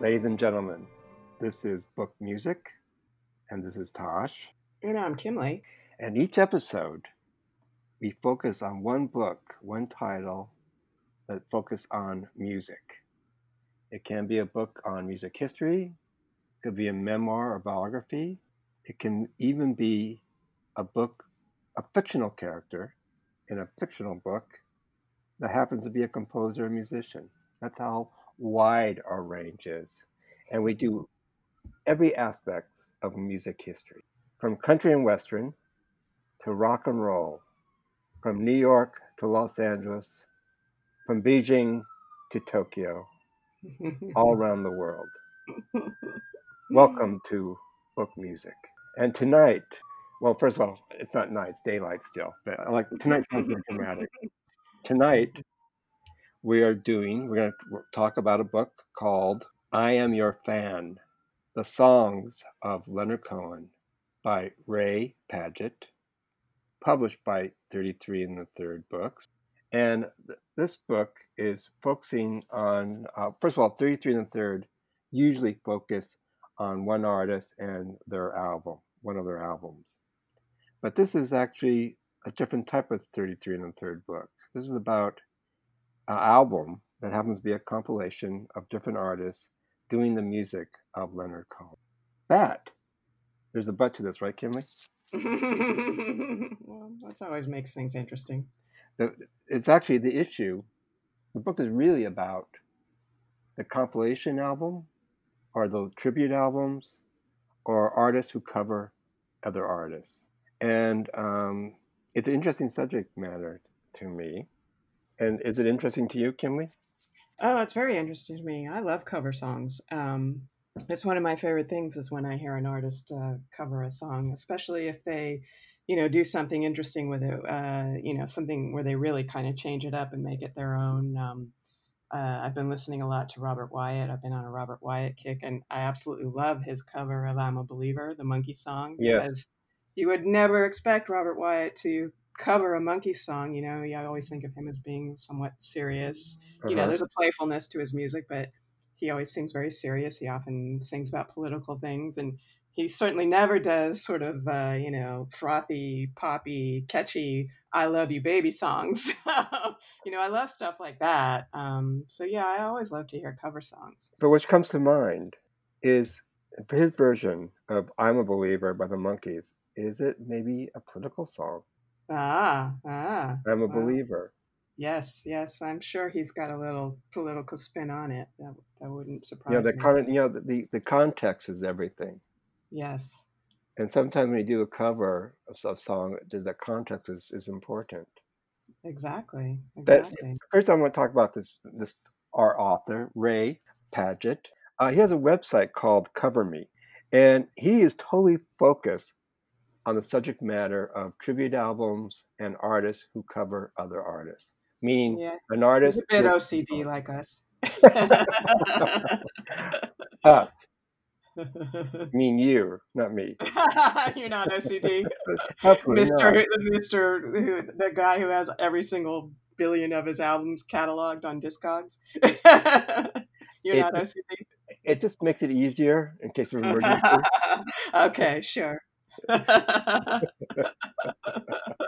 Ladies and gentlemen, this is Book Music, and this is Tosh. And I'm Kimley. And each episode, we focus on one book, one title that focus on music. It can be a book on music history, it could be a memoir or biography, it can even be a book, a fictional character in a fictional book that happens to be a composer or musician. That's how wide our range is. And we do every aspect of music history from country and western to rock and roll, from New York to Los Angeles, from Beijing to Tokyo, all around the world. Welcome to Book Music. And tonight, well, first of all, it's not night, it's daylight still, but I like tonight's more dramatic. Tonight, we are doing, we're going to talk about a book called I Am Your Fan The Songs of Leonard Cohen by Ray Padgett, published by 33 and the Third Books. And th- this book is focusing on, uh, first of all, 33 and the Third usually focus on one artist and their album, one of their albums. But this is actually a different type of 33 and the Third book. This is about an album that happens to be a compilation of different artists doing the music of Leonard Cohen. That, there's a but to this, right, Kimley? well, that always makes things interesting. The, it's actually the issue. The book is really about the compilation album or the tribute albums or artists who cover other artists. And um, it's an interesting subject matter to me. And is it interesting to you, Kimley? Oh, it's very interesting to me. I love cover songs. Um, it's one of my favorite things is when I hear an artist uh, cover a song, especially if they, you know, do something interesting with it. Uh, you know, something where they really kind of change it up and make it their own. Um, uh, I've been listening a lot to Robert Wyatt. I've been on a Robert Wyatt kick, and I absolutely love his cover of "I'm a Believer," the Monkees song, Yes. because you would never expect Robert Wyatt to cover a Monkees song. You know, you always think of him as being somewhat serious. You know, Uh-huh. there's a playfulness to his music, but he always seems very serious. He often sings about political things, and he certainly never does sort of, uh, you know, frothy, poppy, catchy "I love you, baby" songs. you know, I love stuff like that. Um, so yeah, I always love to hear cover songs. But what comes to mind is his version of I'm a Believer by the Monkees. Is it maybe a political song? Ah, ah, I'm a wow. believer. Yes, yes, I'm sure he's got a little political spin on it. That that wouldn't surprise the me. con- you know the, the, the context is everything. Yes. And sometimes when you do a cover of a song, the the context is, is important. Exactly. But Exactly. first, I want to talk about this this our author Ray Padgett. Uh, he has a website called Cover Me, and he is totally focused on the subject matter of tribute albums and artists who cover other artists. Meaning, Yeah. an He's artist a bit OCD like us. us, mean you, not me. You're not OCD. Mr. who- Mr. Who, the guy who has every single billion of his albums cataloged on Discogs. You're It- not OCD. It just makes it easier in case of emergency. okay, sure.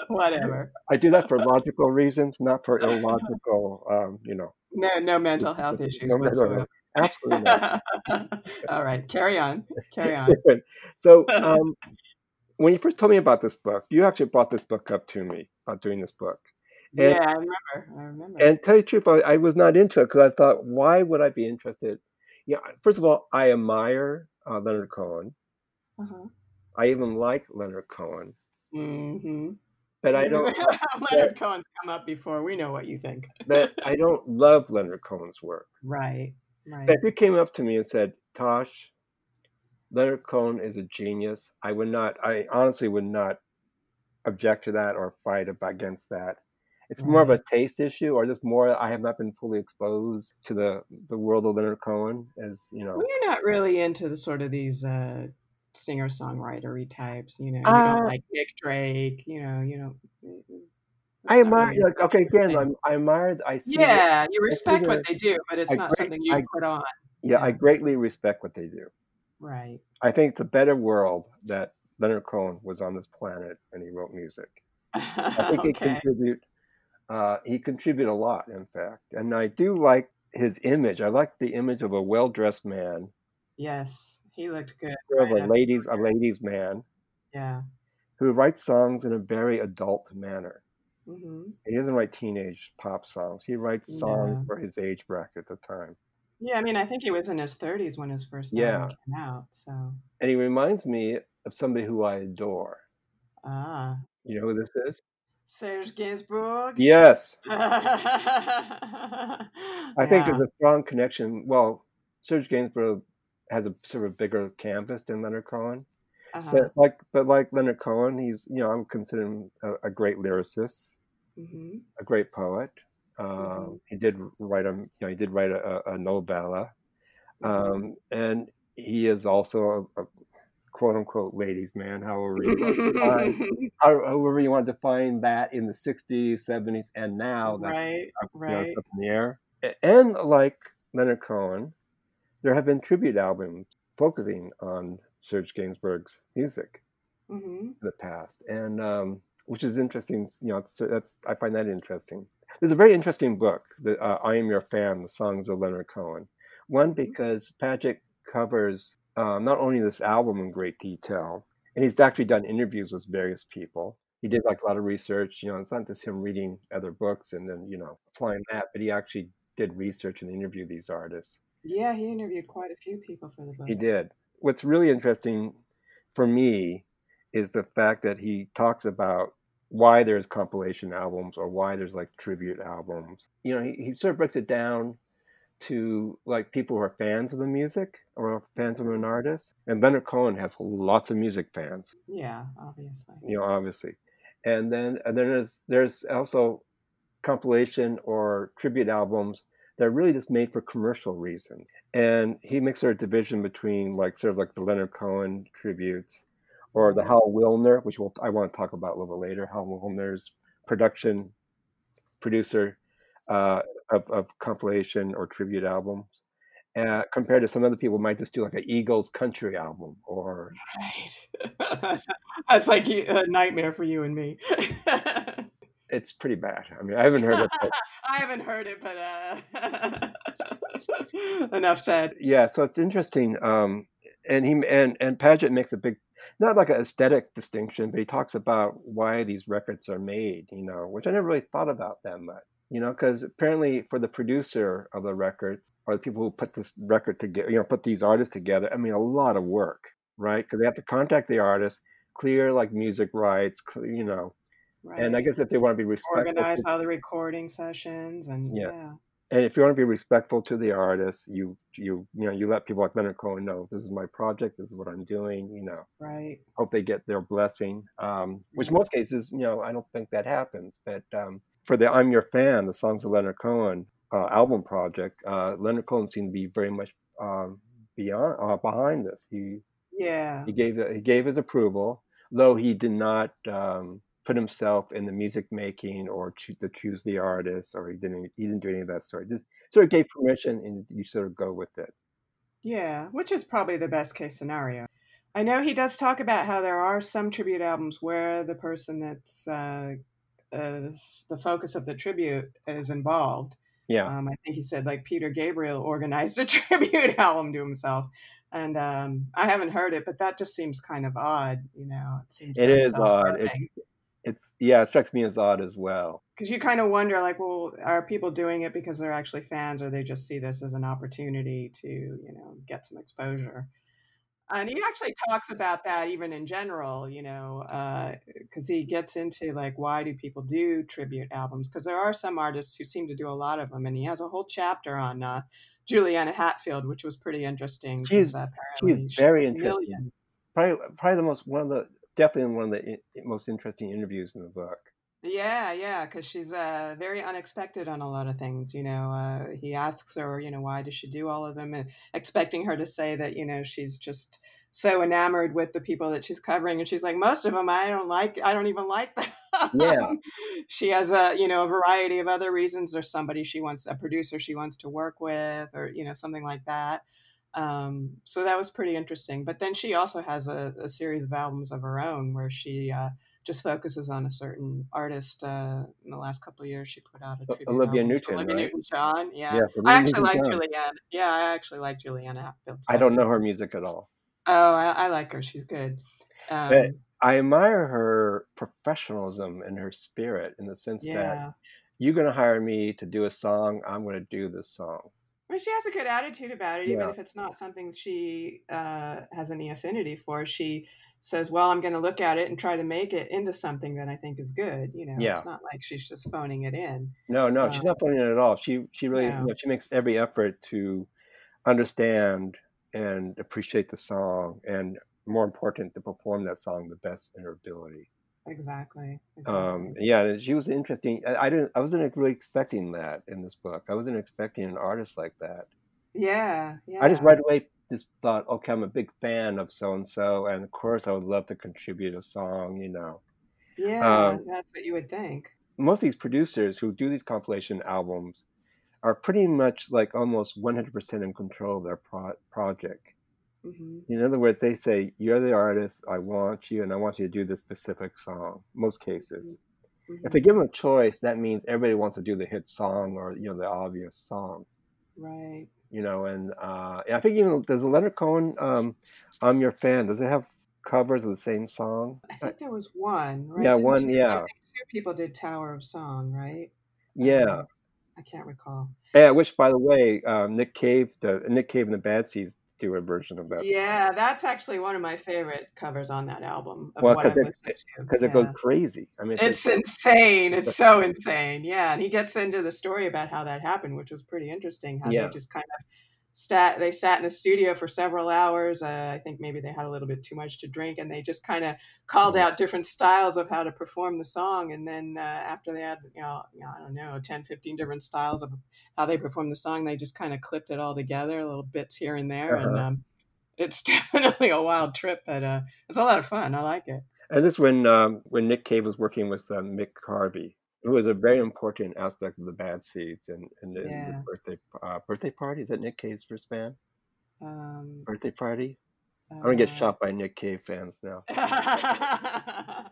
Whatever. I do that for logical reasons, not for illogical, um, you know. No, no mental health issues No whatsoever. Absolutely not. All right, carry on. Carry on. so, um, when you first told me about this book, you actually brought this book up to me about doing this book. And- yeah, I remember. I remember. And tell you the truth, I, I was not into it because I thought, why would I be interested? You know, first of all, I admire uh, Leonard Cohen. uh-huh. I even like Leonard Cohen, hmm but I don't. Leonard Cohen's come up before. We know what you think. but I don't love Leonard Cohen's work. Right. Right. But if you came up to me and said, "Tosh, Leonard Cohen is a genius," I would not. I honestly would not object to that or fight against that. It's more of a taste issue, or just more. I have not been fully exposed to the the world of Leonard Cohen, as you know. Well, you're not really into the sort of these uh, singer songwritery types, you know. You Uh, don't like Nick Drake, you know. You don't. I admire, really like, okay, again. I'm, I admire. I see. Yeah, you see respect what they do, but it's I not great- something you I- put on. yeah, I greatly respect what they do. Right. I think it's a better world that Leonard Cohen was on this planet and he wrote music. I think he okay. contribute. Uh, he contributed a lot, in fact, and I do like his image. I like the image of a well-dressed man, Yes, he looked good. of Right a ladies a ladies man Yeah. who writes songs in a very adult manner. hmm He doesn't write teenage pop songs. He writes songs No. for his age bracket at the time. Yeah, I mean, I think he was in his 30s when his first Yeah. came out. So, And he reminds me of somebody who I adore. ah, You know who this is? Serge Gainsbourg. Yes. yeah. I think there's a strong connection. Well, Serge Gainsbourg has a sort of bigger canvas than Leonard Cohen. Uh-huh. But like, but like Leonard Cohen, he's you know I'm considering a, a great lyricist, hmm a great poet. Um, Mhm. He did write a you know he did write a, a novella, um, and he is also a, a quote unquote ladies man. However you want to define, however you want to define that in the '60s, '70s, and now that's right, up, you know, right. up in the air. And like Leonard Cohen, there have been tribute albums focusing on Serge Gainsbourg's music hmm in the past, and um, which is interesting. You know, it's, that's I find that interesting. There's a very interesting book, the, uh, "I Am Your Fan: The Songs of Leonard Cohen." One Mhm. because Padgett covers um, not only this album in great detail, and he's actually done interviews with various people. He did like a lot of research. You know, it's not just him reading other books and then you know applying that, but he actually did research and interview these artists. Yeah, he interviewed quite a few people for the book. He did. What's really interesting for me is the fact that he talks about why there's compilation albums or why there's like tribute albums. You know, he, he sort of breaks it down to like people who are fans of the music or fans of an artist. And Leonard Cohen has lots of music fans, Yeah, obviously. you know, obviously. And then and then there's there's also compilation or tribute albums that are really just made for commercial reasons. And he makes sort of a division between like sort of like the Leonard Cohen tributes or the Mhm. Hal Willner, which we'll, I want to talk about a little bit later. Hal Willner's production producer uh, of, of compilation or tribute albums. Uh, compared to some other people might just do like an Eagles country album or Right. that's, that's like a nightmare for you and me. it's pretty bad. I mean, I haven't heard it, but I haven't heard it, but uh, enough said. yeah. So it's interesting. Um, and he and and Padgett makes a big, not like an aesthetic distinction, but he talks about why these records are made. You know, which I never really thought about that much. You know, because apparently for the producer of the records or the people who put this record together, you know, put these artists together. I mean, a lot of work, right? Because they have to contact the artist, clear like music rights, you know, and I guess if they want to be respectful, Organize to, all the recording sessions and yeah, yeah. and if you want to be respectful to the artist, you you you know you let people like Leonard Cohen know this is my project, this is what I'm doing. You know, Right. hope they get their blessing. Um, which most cases, you know, I don't think that happens. But um, for the "I'm Your Fan," the songs of Leonard Cohen uh, album project, uh, Leonard Cohen seemed to be very much um, beyond uh, behind this. He Yeah. he gave he gave his approval, though he did not um, put himself in the music making or choose to choose the artist, or he didn't he didn't do any of that sort. Just sort of gave permission, and you sort of go with it. Yeah, which is probably the best case scenario. I know he does talk about how there are some tribute albums where the person that's uh, uh, the focus of the tribute is involved. Yeah, Um, I think he said like Peter Gabriel organized a tribute album to himself, and um, I haven't heard it, but that just seems kind of odd. You know, it seems it is odd. Self-serving it's yeah, it strikes me as odd as well. because you kind of wonder like, well, are people doing it because they're actually fans, or they just see this as an opportunity to you know get some exposure? And he actually talks about that even in general, you know, because he gets into like why do people do tribute albums? Because there are some artists who seem to do a lot of them, and he has a whole chapter on uh, Juliana Hatfield, which was pretty interesting She's she's very interesting. Probably probably the most one of the definitely one of the most interesting interviews in the book. Yeah, yeah, because she's uh, very unexpected on a lot of things. You know, uh, he asks her, you know, why does she do all of them, and expecting her to say that, you know, she's just so enamored with the people that she's covering, and she's like, most of them I don't like, I don't even like them. Yeah. she has a you know a variety of other reasons. There's somebody she wants a producer she wants to work with, or you know something like that. Um, so that was pretty interesting. But then she also has a, a series of albums of her own where she uh, just focuses on a certain artist. Uh, in the last couple of years, she put out a tribute Olivia Newton, Olivia right? Newton-John. Yeah, Yeah, I actually like. Juliana. Yeah, I actually like Juliana Hatfield. I don't know her music at all. Oh, I, I like her. She's good. But Um, I admire her professionalism and her spirit in the sense that you're going to hire me to do a song, I'm going to do this song. Mean, she has a good attitude about it, even Yeah. if it's not something she uh, has any affinity for. She says, "Well, I'm going to look at it and try to make it into something that I think is good." You know, Yeah. it's not like she's just phoning it in. No, no, she's Um, not phoning it at all. She she really, you know, she makes every effort to understand and appreciate the song, and more important, to perform that song the best in her ability. Exactly. Um, yeah, she was interesting. I, I didn't, I wasn't really expecting that in this book. I wasn't expecting an artist like that. Yeah. I just right away just thought, okay, I'm a big fan of so and so, and of course I would love to contribute a song. You know, Yeah. um, That's what you would think. most of these producers who do these compilation albums are pretty much like almost 100% in control of their pro- project. Hmm In other words, they say, You're the artist, I want you, and I want you to do this specific song, most cases. hmm If they give them a choice, that means everybody wants to do the hit song or, you know, the obvious song, Right. you know, and, uh, and I think even, does the Leonard Cohen, um, I'm Your Fan, does it have covers of the same song? I think there was one, right? yeah, Didn't one, I yeah, two people did Tower of Song, right? yeah. Um, I can't recall. Yeah, which, by the way, um, Nick Cave, the, Nick Cave and the Bad Seeds a version of that song. Yeah, that's actually one of my favorite covers on that album of Well, because it, because it goes crazy. I mean, It's it's, insane. It's so insane. Yeah, and he gets into the story about how that happened, which was pretty interesting. How yeah. they just kind of sat they sat in the studio for several hours. Uh, I think maybe they had a little bit too much to drink, and they just kind of called Mhm. out different styles of how to perform the song. And then uh, after they had, you know, you know, I don't know, 10, 15 different styles of how they performed the song, they just kind of clipped it all together, little bits here and there, and Uh-huh. um, it's definitely a wild trip, but uh, it's a lot of fun. I like it. And this when um, when Nick Cave was working with um, Mick Harvey, who was a very important aspect of the Bad Seeds and, and, and the birthday uh, birthday party. Is that Nick Cave's first band? Um, Birthday party. I'm gonna get uh, shot by Nick Cave fans now. I,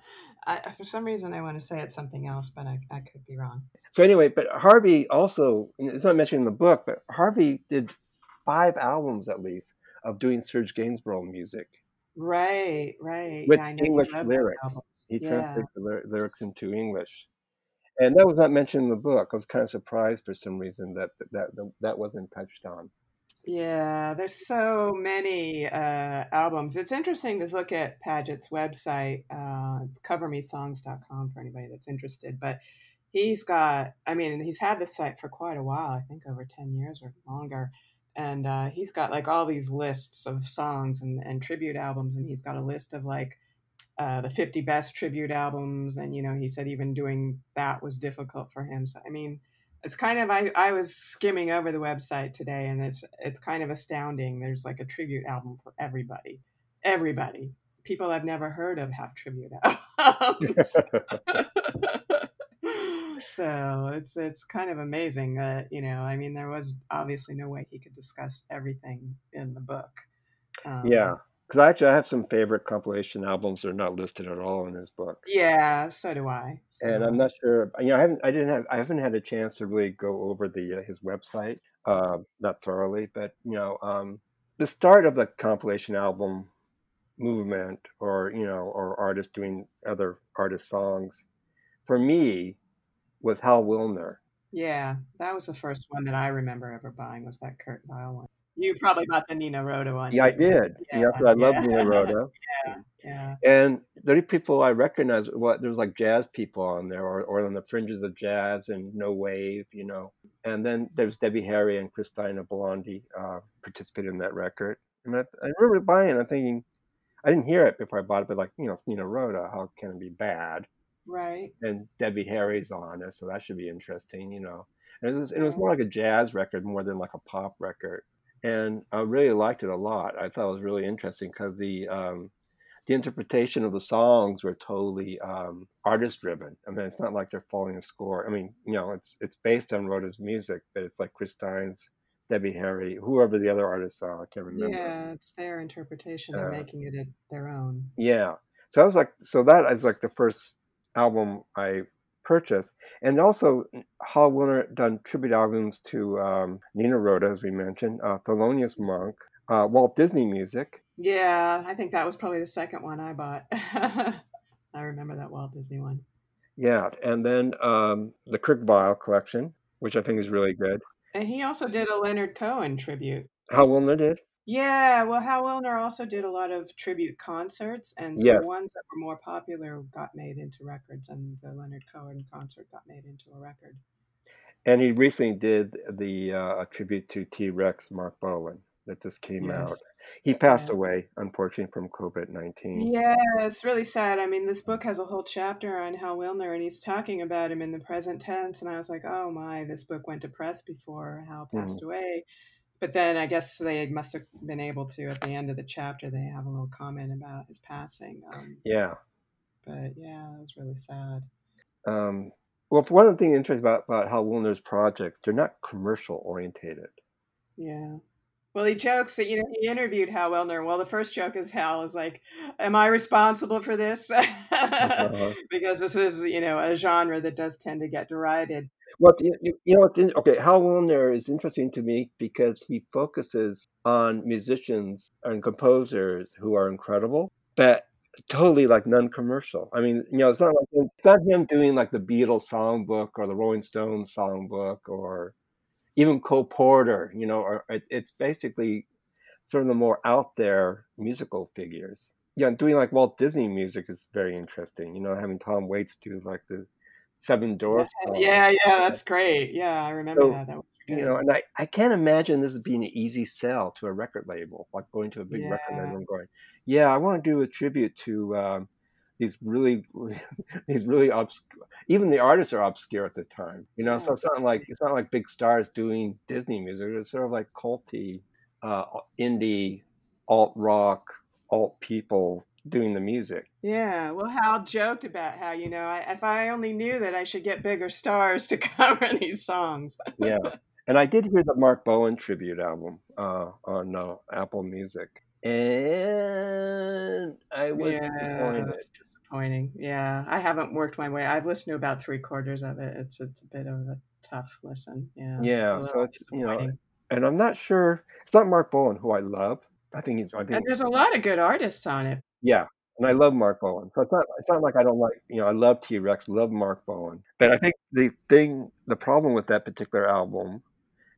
for some reason, I want to say it's something else, but I, I could be wrong. So anyway, but Harvey also it's not mentioned in the book, but Harvey did five albums at least of doing Serge Gainsbourg music Right, right. with Yeah, I know English lyrics. He Yeah, translated the lyrics into English. And that was not mentioned in the book. I was kind of surprised for some reason that that that, wasn't touched on. yeah. There's so many uh, albums. It's interesting to look at Padgett's website. Uh, it's covermesongs.com for anybody that's interested. But he's got, I mean, he's had this site for quite a while. I think over ten years or longer. And uh, he's got like all these lists of songs and, and tribute albums, and he's got a list of like uh, the 50 best tribute albums and you know he said even doing that was difficult for him. So i mean it's kind of i, I was skimming over the website today and it's it's kind of astounding. There's like a tribute album for everybody everybody. People i've never heard of have tribute albums. So it's it's kind of amazing that you know i mean there was obviously no way he could discuss everything in the book. Yeah, um, because actually I have some favorite compilation albums that are not listed at all in his book, yeah so do i so and I'm not sure. You know, I haven't I didn't have I haven't had a chance to really go over the uh, his website, uh, not thoroughly, but you know, um, the start of the compilation album movement, or you know, or artists doing other artist songs, for me, was Hal Willner. Yeah, that was the first one that I remember ever buying was that Kurt Weill one. You probably bought the Nino Rota one. Yeah, I did. Yeah, Yeah, I love yeah, Nino Rota. yeah, yeah. And the only people I recognize, what there was like jazz people on there, or, or on the fringes of jazz and no wave, you know. And then there's Debbie Harry and Christina Blondie uh, participated in that record. And I, I remember buying. it, I'm thinking, I didn't hear it before I bought it, but like you know, it's Nino Rota. How can it be bad? Right. And Debbie Harry's on it, so that should be interesting, you know. And it was it was more like a jazz record more than like a pop record. And I really liked it a lot. I thought it was really interesting because the um, the interpretation of the songs were totally um, artist driven. I mean, it's not like they're following a score. I mean, you know, it's it's based on Rota's music, but it's like Chris Steins, Debbie Harry, whoever the other artists are, I can't remember. Yeah, it's their interpretation. They're Uh, making it their own. Yeah. So I was like, so that is like the first album I purchased, and also Hal Willner done tribute albums to um, Nino Rota, as we mentioned, uh, Thelonious Monk, uh, Walt Disney music. Yeah, I think that was probably the second one I bought. I remember that Walt Disney one. Yeah, and then um, the Kurt Weill collection, which I think is really good. And he also did a Leonard Cohen tribute. Hal Willner did. Yeah, well, Hal Willner also did a lot of tribute concerts, and some Yes. ones that were more popular got made into records, and the Leonard Cohen concert got made into a record. And he recently did the uh, tribute to T Rex Marc Bolan that just came out. Yes. He passed Yes. away, unfortunately, from COVID 19. Yeah, it's really sad. I mean, this book has a whole chapter on Hal Willner, and he's talking about him in the present tense. And I was like, oh my, this book went to press before Hal Mm-hmm. passed away. But then I guess they must have been able to, at the end of the chapter, they have a little comment about his passing. Um, Yeah. but yeah, it was really sad. Um, well, for one of the things interesting about, about Hal Willner's projects, they're not commercial orientated. Yeah. Well, he jokes that, you know, he interviewed Hal Willner. Well, the first joke is Hal is like, Am I responsible for this? Uh-huh. because this is, you know, a genre that does tend to get derided. Well, you, you you know, in, okay. Hal Willner is interesting to me because he focuses on musicians and composers who are incredible, but totally like non-commercial. I mean, you know, it's not like it's not him doing like the Beatles songbook or the Rolling Stones songbook or even Cole Porter. You know, or it, it's basically sort of the more out there musical figures. Yeah, doing like Walt Disney music is very interesting. You know, having Tom Waits do like the Seven Dwarfs. song. Yeah, yeah, that's great. Yeah, I remember So, that. That was you good. know, and I, I can't imagine this being an easy sell to a record label, like going to a big record label and going, yeah, I want to do a tribute to um, these really, these really obscure, even the artists are obscure at the time, you know, so it's not like, it's not like big stars doing Disney music. It's sort of like culty, uh, indie, alt rock, alt people doing the music. Yeah, well, Hal joked about how, you know, I, if I only knew that I should get bigger stars to cover these songs. Yeah. And I did hear the Marc Bolan tribute album uh, on uh, Apple Music. And I was Yeah, disappointed. disappointing. Yeah, I haven't worked my way. I've listened to about three quarters of it. It's it's a bit of a tough listen. Yeah, it's Yeah, so it's, you know, and I'm not sure. It's not Marc Bolan, who I love. I think he's, I think And there's a lot of good artists on it. Yeah. And I love Marc Bolan. So it's not, it's not like I don't like, you know, I love T Rex, love Marc Bolan. But I think the thing, the problem with that particular album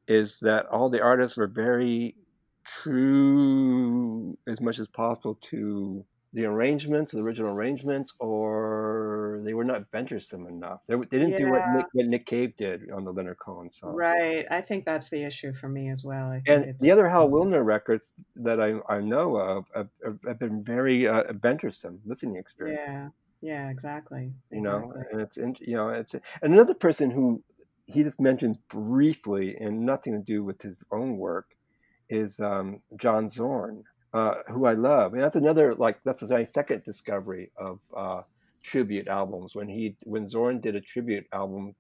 is that all the artists were very true as much as possible to the arrangements, the original arrangements, or they were not venturesome enough. They, they didn't do what Nick, what Nick Cave did on the Leonard Cohen song. right. I think that's the issue for me as well. I think And the other Hal Willner records that I, I know of have, have, been very uh, venturesome listening experience. yeah, yeah, exactly, You know, exactly. and it's you know it's and another person who he just mentions briefly and nothing to do with his own work is um, John Zorn, uh, who I love. And that's another like that's my second discovery of uh, tribute albums when he when Zorn did a tribute album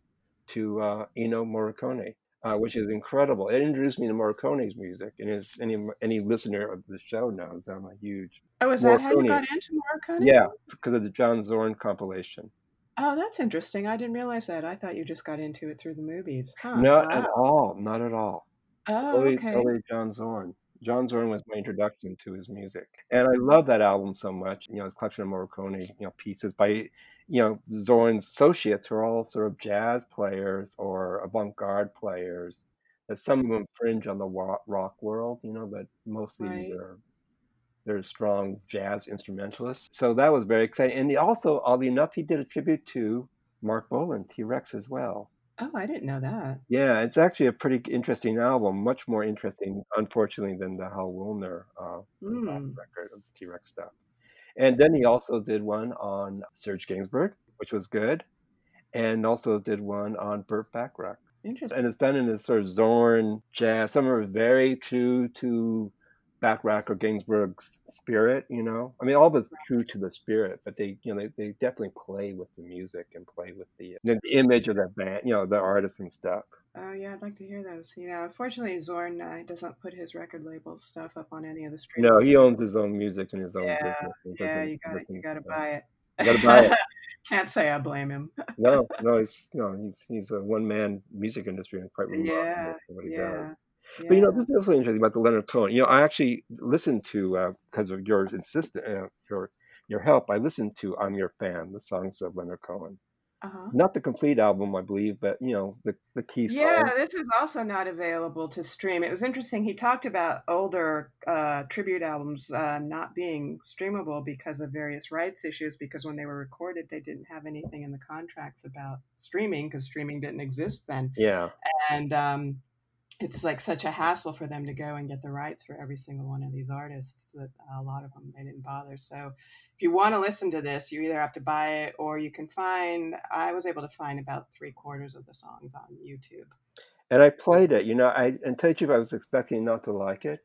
to uh, Ennio Morricone, uh, which is incredible. It introduced me to Morricone's music, and as any any listener of the show knows, I'm a huge Oh, is that how you got into Morricone? Yeah, because of the John Zorn compilation. Oh, that's interesting. I didn't realize that. I thought you just got into it through the movies. Huh, Not at all, not at all. Oh, Totally, okay. totally John Zorn. John Zorn was my introduction to his music, and I love that album so much. You know, his collection of Morricone, you know, pieces by, you know, Zorn's associates who are all sort of jazz players or avant-garde players. That some of them fringe on the rock world, you know, but mostly Right. they're they're strong jazz instrumentalists. So that was very exciting. And he also, oddly enough, he did a tribute to Marc Bolan, T Rex as well. Oh, I didn't know that. Yeah, it's actually a pretty interesting album, much more interesting, unfortunately, than the Hal Willner uh, Hmm. record of T Rex stuff. And then he also did one on Serge Gainsbourg, which was good, and also did one on Burt Bacharach. Interesting. And it's done in this sort of Zorn jazz. Some are very true to Bacharach or Gainsbourg's spirit, you know. I mean, all of it's true to the spirit, but they, you know, they, they definitely play with the music and play with the, the image of that band, you know, the artists and stuff. Oh yeah, I'd like to hear those. You know, unfortunately, Zorn uh, doesn't put his record label stuff up on any of the streams. No, he owns his own music and his own yeah, business. Yeah, you got you got to buy it. You got to buy it. Can't say I blame him. no, no, he's you know he's he's a one man music industry and quite remarkable yeah, for what he yeah. does. But you know, this is also interesting about the Leonard Cohen. You know, I actually listened to because of your insistent uh, your your help. I listened to "I'm Your Fan," the songs of Leonard Cohen. Uh-huh. Not the complete album, I believe, but you know the the key songs. Yeah, this is also not available to stream. It was interesting. He talked about older uh, tribute albums uh, not being streamable because of various rights issues. Because when they were recorded, they didn't have anything in the contracts about streaming because streaming didn't exist then. Yeah, and um, it's like such a hassle for them to go and get the rights for every single one of these artists that a lot of them they didn't bother. So if you want to listen to this, you either have to buy it or you can find. I was able to find about three quarters of the songs on YouTube. And I played it. You know, I and tell I was expecting not to like it.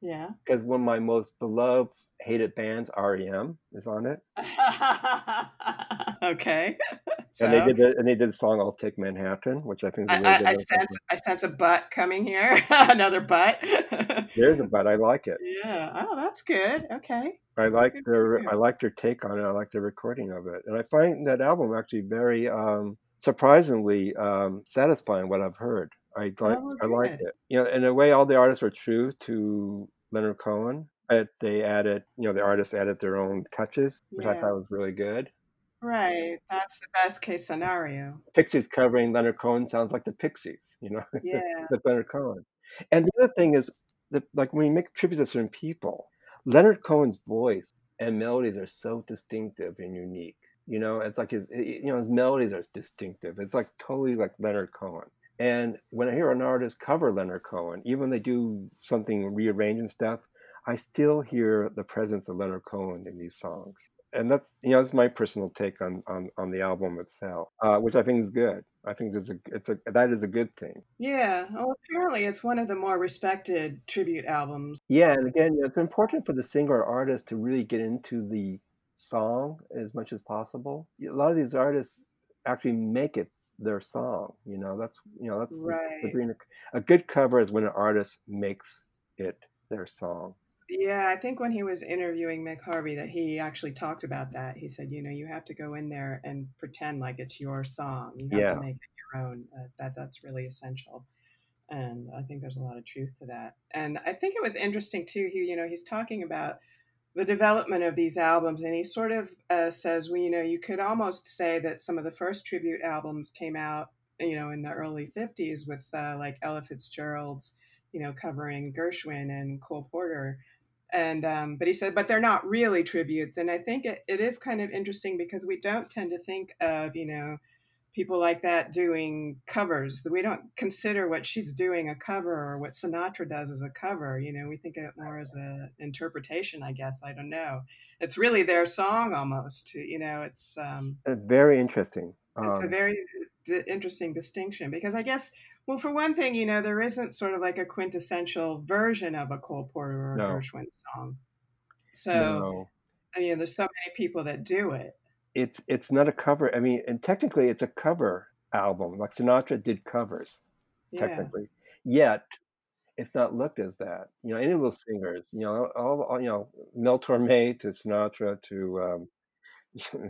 Yeah. Because one of my most beloved hated bands, REM, is on it. okay. So, and they did the, and they did the song "I'll Take Manhattan," which I think is a really I, good I, I sense I sense a butt coming here. Another butt. There's a butt. I like it. Yeah. Oh, that's good. Okay. I like Good their. I like their take on it. I like the recording of it, and I find that album actually very um, surprisingly um, satisfying. What I've heard, I like Oh, I like it. You know, in a way, all the artists were true to Leonard Cohen, but they added, you know, the artists added their own touches, which I thought was really good. Right. That's the best case scenario. Pixies covering Leonard Cohen sounds like the Pixies, you know, Yeah. with Leonard Cohen. And the other thing is that, like, when you make tributes to certain people, Leonard Cohen's voice and melodies are so distinctive and unique. You know, it's like his, you know, his melodies are distinctive. It's like totally like Leonard Cohen. And when I hear an artist cover Leonard Cohen, even when they do something rearrange and stuff, I still hear the presence of Leonard Cohen in these songs. And that's you know that's my personal take on on, on the album itself, uh, which I think is good. I think there's a it's a that is a good thing. Yeah. Well, apparently it's one of the more respected tribute albums. Yeah, and again, you know, it's important for the singer or artist to really get into the song as much as possible. A lot of these artists actually make it their song. You know, that's you know that's the- the Right. green- a good cover is when an artist makes it their song. Yeah, I think when he was interviewing Mick Harvey that he actually talked about that. He said, you know, you have to go in there and pretend like it's your song. You have Yeah. to make it your own. Uh, that that's really essential. And I think there's a lot of truth to that. And I think it was interesting too. He, you know, he's talking about the development of these albums, and he sort of uh, says, well, you know, you could almost say that some of the first tribute albums came out, you know, in the early '50s with uh, like Ella Fitzgerald's, you know, covering Gershwin and Cole Porter and um, but he said but they're not really tributes and i think it, it is kind of interesting because we don't tend to think of you know people like that doing covers we don't consider what she's doing a cover or what sinatra does as a cover you know we think of it more as a interpretation i guess i don't know it's really their song almost you know it's um Uh, Very interesting. it's a Um, very interesting distinction because I guess, well, for one thing, you know, there isn't sort of like a quintessential version of a Cole Porter or a No. Gershwin song. So, no, I mean, there's so many people that do it. it's it's not a cover. I mean, and technically, it's a cover album. Like Sinatra did covers. Yeah. technically. Yet, it's not looked as that. You know, any of those singers, you know, all, all you know, Mel Torme to Sinatra to um,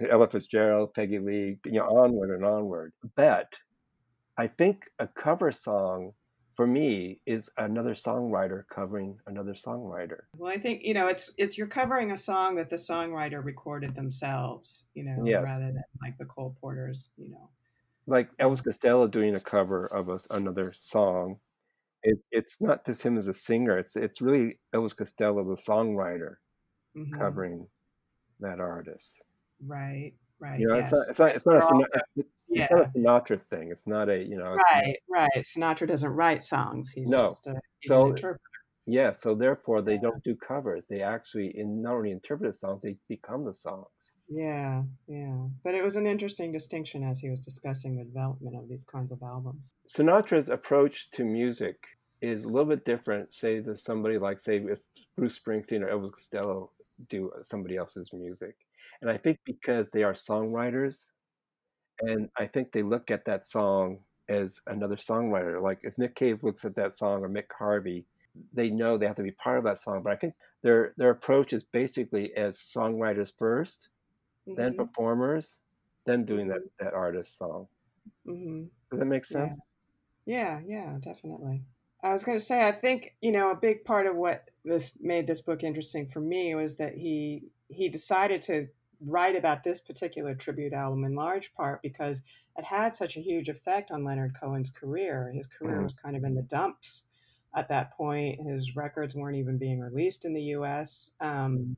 Ella Fitzgerald, Peggy Lee, you know, onward and onward. But I think a cover song for me is another songwriter covering another songwriter. Well, I think, you know, it's, it's you're covering a song that the songwriter recorded themselves, you know, Yes. rather than like the Cole Porters, you know. Like Elvis Costello doing a cover of a, another song. It, it's not just him as a singer. It's it's really Elvis Costello, the songwriter, Mhm. covering that artist. Right, right. You know, yes. it's not it's not it's not a, They're it's not a Sinatra thing. It's not a you know. not- Right, right. Sinatra doesn't write songs. He's No. just a, he's So- an interpreter. yeah, so therefore they don't do covers. They actually in not only interpret the songs, they become the songs. Yeah, yeah. But it was an interesting distinction as he was discussing the development of these kinds of albums. Sinatra's approach to music is a little bit different, say, than somebody like, say, if Bruce Springsteen or Elvis Costello do somebody else's music. And I think because they are songwriters, and I think they look at that song as another songwriter. Like if Nick Cave looks at that song or Mick Harvey, they know they have to be part of that song. But I think their their approach is basically as songwriters 1st then hmm performers, then doing that hmm that artist song. hmm Does that make Yeah. sense? Yeah, yeah, definitely. I was going to say, I think, you know, a big part of what this made this book interesting for me was that he he decided to write about this particular tribute album in large part because it had such a huge effect on Leonard Cohen's career. His career Mhm. was kind of in the dumps at that point. His records weren't even being released in the U.S. Um,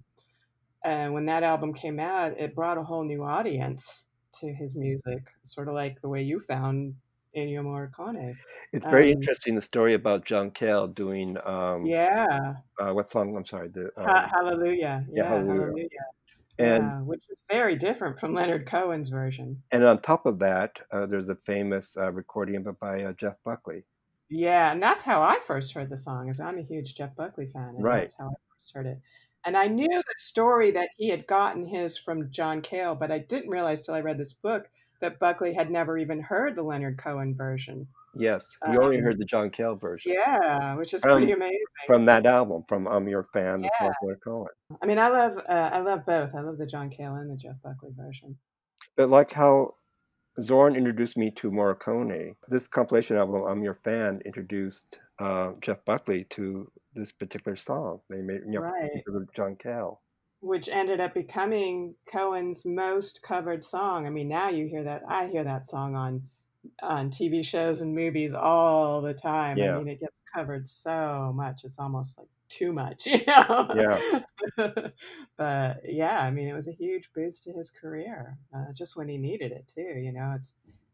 and when that album came out, it brought a whole new audience to his music, sort of like the way you found Ennio Morricone. It's very Um, interesting the story about John Cale doing um yeah, uh what song? I'm sorry, the ha- um Hallelujah. yeah, Yeah, Hallelujah. Hallelujah. And Yeah, which is very different from Leonard Cohen's version. and on top of that, uh, there's a famous uh, recording of it by uh, Jeff Buckley. Yeah, and that's how I first heard the song. Is I'm a huge Jeff Buckley fan, and Right. that's how I first heard it. And I knew the story that he had gotten his from John Cale, but I didn't realize till I read this book that Buckley had never even heard the Leonard Cohen version. Yes, you only Um, heard the John Cale version yeah, which is pretty amazing. from that album from I'm Your Fan, Yeah, Smoke Cohen. I mean, I love uh, I love both. I love the John Cale and the Jeff Buckley version. But like how Zorn introduced me to Morricone, this compilation album I'm Your Fan introduced uh, Jeff Buckley to this particular song. They made you know Right. John Cale. Which ended up becoming Cohen's most covered song. I mean, now you hear that I hear that song on on TV shows and movies all the time. I mean, it gets covered so much. It's almost like too much, you know. yeah, but yeah, I mean, it was a huge boost to his career, uh, just when he needed it too. You know, it's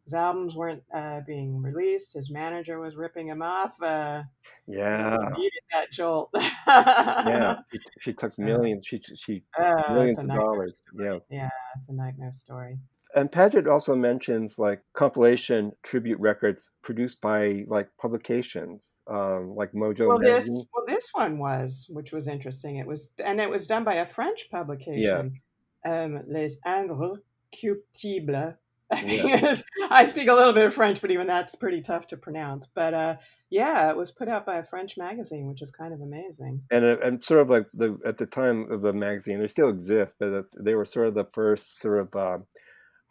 his albums weren't uh, being released. His manager was ripping him off. Uh, yeah, he needed that jolt. yeah. She, she took so, millions. She she uh, millions of dollars. story. Yeah. Yeah, it's a nightmare story. And Padgett also mentions like compilation tribute records produced by like publications, um, like Mojo Well, magazine. this well this one was, which was interesting. It was, and it was done by a French publication, um, Les Inrockuptibles. yes. I speak a little bit of French, but even that's pretty tough to pronounce. But uh, yeah, it was put out by a French magazine, which is kind of amazing. And uh, and sort of like the at the time of the magazine, they still exist, but they were sort of the first sort of uh,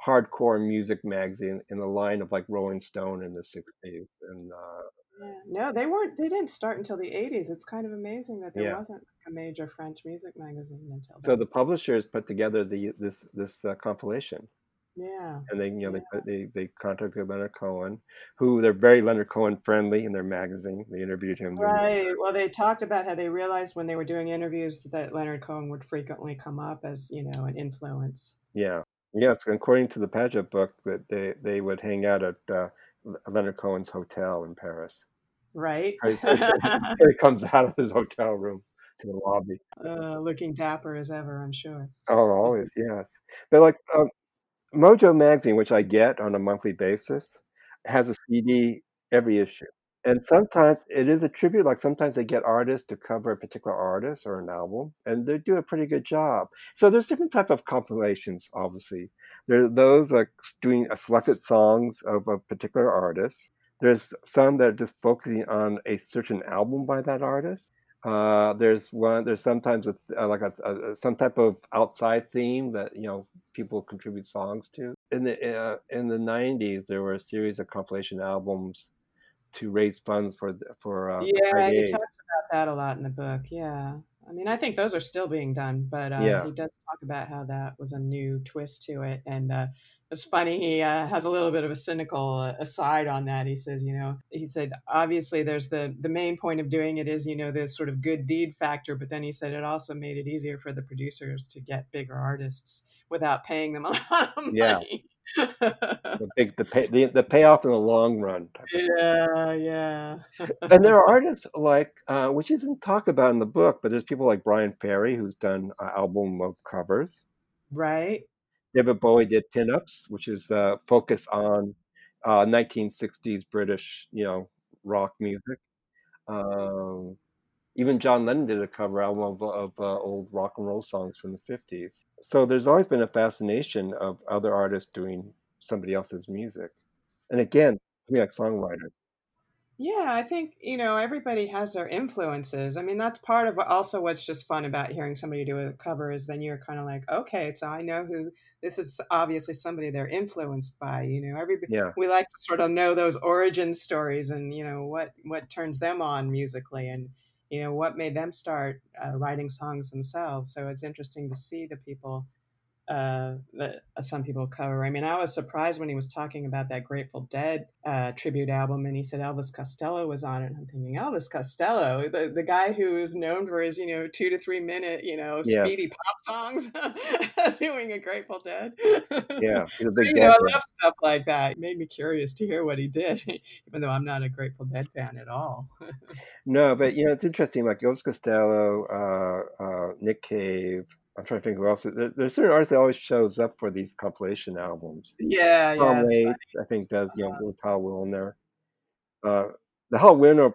hardcore music magazine in the line of like Rolling Stone in the '60s. And uh, Yeah, no, they weren't. They didn't start until the '80s. It's kind of amazing that there yeah, wasn't a major French music magazine until so then. the publishers put together the this this uh, compilation. Yeah, and they you know yeah. they they they contacted Leonard Cohen, who they're very Leonard Cohen friendly in their magazine. They interviewed him. Right. Well, they talked about how they realized when they were doing interviews that Leonard Cohen would frequently come up as, you know, an influence. yeah, yes. According to the Padgett book, that they they would hang out at uh, Leonard Cohen's hotel in Paris. Right. He he comes out of his hotel room to the lobby. uh, looking dapper as ever, I'm sure. Oh, always yes. But like um, Mojo magazine, which I get on a monthly basis, has a CD every issue. And sometimes it is a tribute. Like sometimes they get artists to cover a particular artist or an album, and they do a pretty good job. So there's different type of compilations. Obviously, there are those like doing a selected songs of a particular artist. There's some that are just focusing on a certain album by that artist. Uh, there's one. There's sometimes a, uh, like a, a some type of outside theme that you know people contribute songs to. In the uh, in the 90s, there were a series of compilation albums to raise funds for for uh, Yeah, he talks about that a lot in the book. Yeah. I mean, I think those are still being done, but uh, Yeah, he does talk about how that was a new twist to it. And uh, it's funny, he uh, has a little bit of a cynical uh, aside on that. He says, you know, he said, obviously, there's the, the main point of doing it is, you know, the sort of good deed factor. But then he said it also made it easier for the producers to get bigger artists without paying them a lot of money yeah. The big the pay the, the payoff in the long run type of thing. yeah, yeah. And there are artists like uh, which isn't talked about in the book, but there's people like Bryan Ferry who's done an album covers. right. David Bowie did Pinups, which is uh, focus on uh, 1960s British, you know, rock music. Um, even John Lennon did a cover album of, of uh, old rock and roll songs from the 50s. So there's always been a fascination of other artists doing somebody else's music. And again, like songwriters. Yeah, I think, you know, everybody has their influences. I mean, that's part of also what's just fun about hearing somebody do a cover is then you're kind of like, okay, so I know who this is obviously somebody they're influenced by, you know. Everybody Yeah. we like to sort of know those origin stories and, you know, what what turns them on musically and you know what made them start uh, writing songs themselves. So it's interesting to see the people uh, that uh, some people cover. I mean, I was surprised when he was talking about that Grateful Dead uh, tribute album, and he said Elvis Costello was on it. I'm thinking Elvis Costello, the the guy who is known for his you know two to three minute you know Yeah. speedy pop songs, doing a Grateful Dead. Yeah. He's So, you know, I love stuff like that. It made me curious to hear what he did, even though I'm not a Grateful Dead fan at all. No, but you know, it's interesting. Like Elvis Costello, uh, uh, Nick Cave. I'm trying to think who else. There, there's certain artists that always shows up for these compilation albums. yeah, Tom yeah, it's. Waits, I think, does you know with Hal Willner. Uh, the Hal Willner,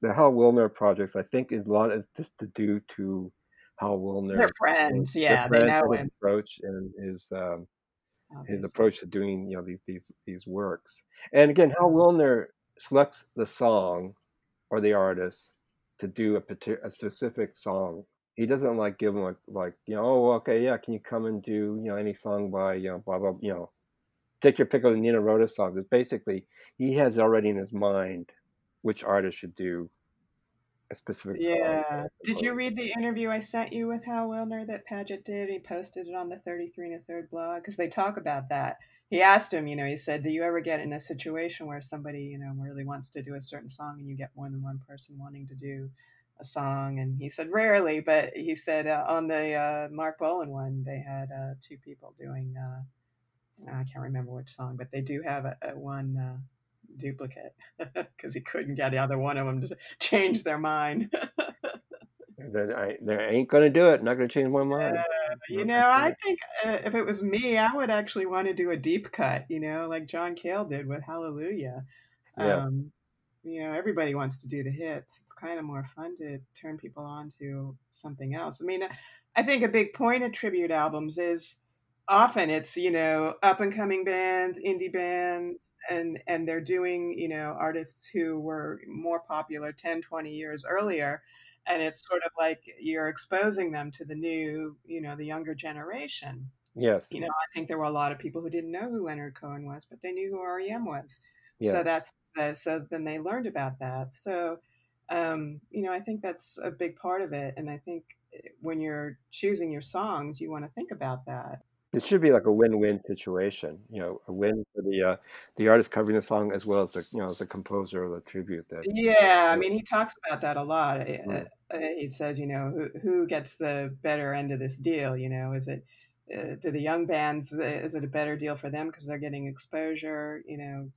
the Hal Willner projects, I think, is a lot is just to do to Hal Willner. They're friends. their Yeah, they friends, know his approach and his um, his approach to doing you know these these these works. And again, Hal Willner selects the song or the artist to do a a specific song. He doesn't like give him like, like you know oh okay yeah can you come and do you know any song by you know blah blah you know take your pick of the Nino Rota songs. It's basically he has already in his mind which artist should do a specific song. Yeah. Did you read the interview I sent you with Hal Willner that Padgett did? He posted it on the 33 and a third blog because they talk about that. He asked him, you know, he said, Do you ever get in a situation where somebody, you know, really wants to do a certain song and you get more than one person wanting to do a song? And he said, Rarely, but he said uh, on the uh, Marc Bolan one, they had uh, two people doing, uh, I can't remember which song, but they do have a, a one uh, duplicate because he couldn't get either one of them to change their mind. They, I, they ain't gonna do it. Not gonna change my mind. Uh, you know, I think uh, if it was me, I would actually want to do a deep cut, you know, like John Cale did with Hallelujah. Yeah. Um, you know, everybody wants to do the hits. It's kind of more fun to turn people on to something else. I mean, I think a big point of tribute albums is often it's, you know, up and coming bands, indie bands, and and they're doing, you know, artists who were more popular 10, 20 years earlier and it's sort of like you're exposing them to the new, you know, the younger generation. Yes. You know, I think there were a lot of people who didn't know who Leonard Cohen was, but they knew who REM was. Yeah. So that's uh, so then they learned about that. So, um, you know, I think that's a big part of it, and I think eh, when you're choosing your songs, you want to think about that. It should be like a win-win situation. You know, a win for the uh, the artist covering the song as well as the you know the composer or the tribute that. Yeah, I mean, he talks about that a lot. Uh, Mm. uh, he says, you know, who who gets the better end of this deal? You know, is it uh, do the young bands? Is it a better deal for them because they're getting exposure? You know,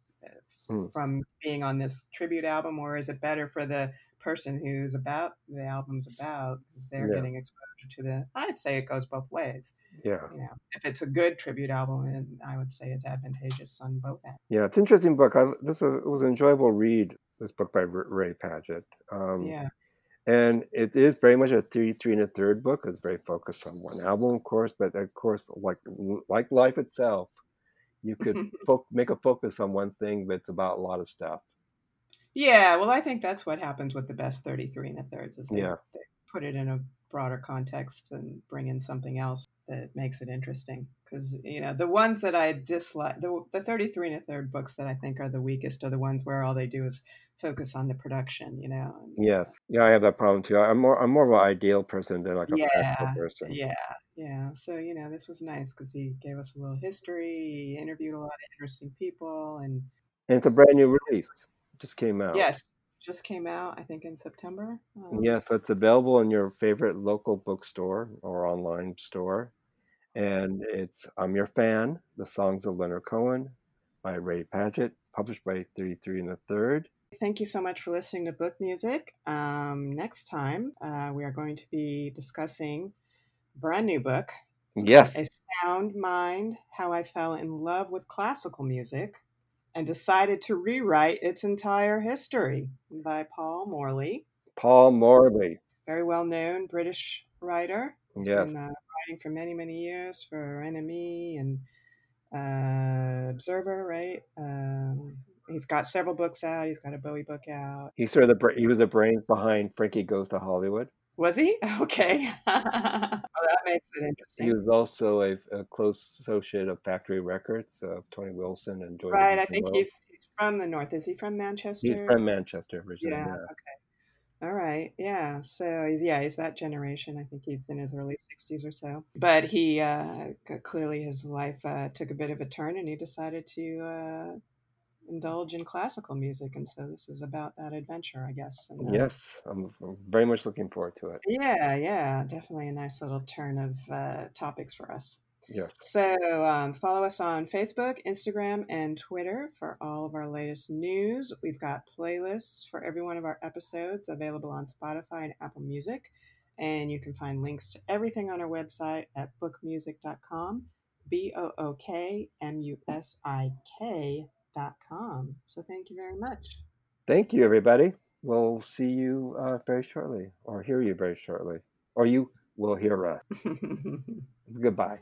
Mm. from being on this tribute album, or is it better for the person who's about the album's about because they're Yeah. getting exposure to the? I'd say it goes both ways. Yeah. You know, if it's a good tribute album, then I would say it's advantageous on both ends. Yeah, it's an interesting book. I, this was an enjoyable read. This book by Ray Padgett. Um, Yeah. And it is very much a three, three and a third book. It's very focused on one album, of course, but of course, like like life itself, you could fo- make a focus on one thing, but it's about a lot of stuff. Yeah, well, I think that's what happens with the best 33 and a thirds is they, Yeah. they put it in a broader context and bring in something else that makes it interesting. Because, you know, the ones that I dislike, the, the 33 and a third books that I think are the weakest are the ones where all they do is focus on the production, you know? Yes, yeah, I have that problem too. I'm more I'm more of an ideal person than like a Yeah, practical person. yeah, yeah. So, you know, this was nice because he gave us a little history, he interviewed a lot of interesting people, and And it's a brand new release. Just came out. yes, just came out, I think, in September. Um, Yes, it's available in your favorite local bookstore or online store. And it's I'm Your Fan, The Songs of Leonard Cohen by Ray Padgett, published by 33 and a Third. Thank you so much for listening to Book Music. Um, next time, uh, we are going to be discussing a brand new book. Yes. A Sound Mind How I Fell in Love with Classical Music and decided to rewrite its entire history by Paul Morley. Paul Morley. Very well known British writer. He's Yes. been uh, writing for many, many years for NME and uh, Observer, right? Um, he's got several books out. He's got a Bowie book out. He's sort of the he was the brains behind Frankie Goes to Hollywood. Was he? Okay. oh, that makes it interesting. He was also a, a close associate of Factory Records of Tony Wilson and Joy Right. I think he's he's from the north. Is he from Manchester? He's from Manchester originally. Yeah. Yeah. Okay. All right. Yeah. So he's yeah he's that generation. I think he's in his early sixties or so. But he uh, clearly his life uh, took a bit of a turn, and he decided to uh, indulge in classical music, and so this is about that adventure, I guess. And, uh, Yes, I'm I'm very much looking forward to it. Yeah. Yeah. Definitely a nice little turn of uh, topics for us. Yes. So um, follow us on Facebook, Instagram, and Twitter for all of our latest news. We've got playlists for every one of our episodes available on Spotify and Apple Music. And you can find links to everything on our website at bookmusik.com, B O O K M U S I K.com. So thank you very much. Thank you, everybody. We'll see you uh, very shortly, or hear you very shortly, or you will hear us. Goodbye.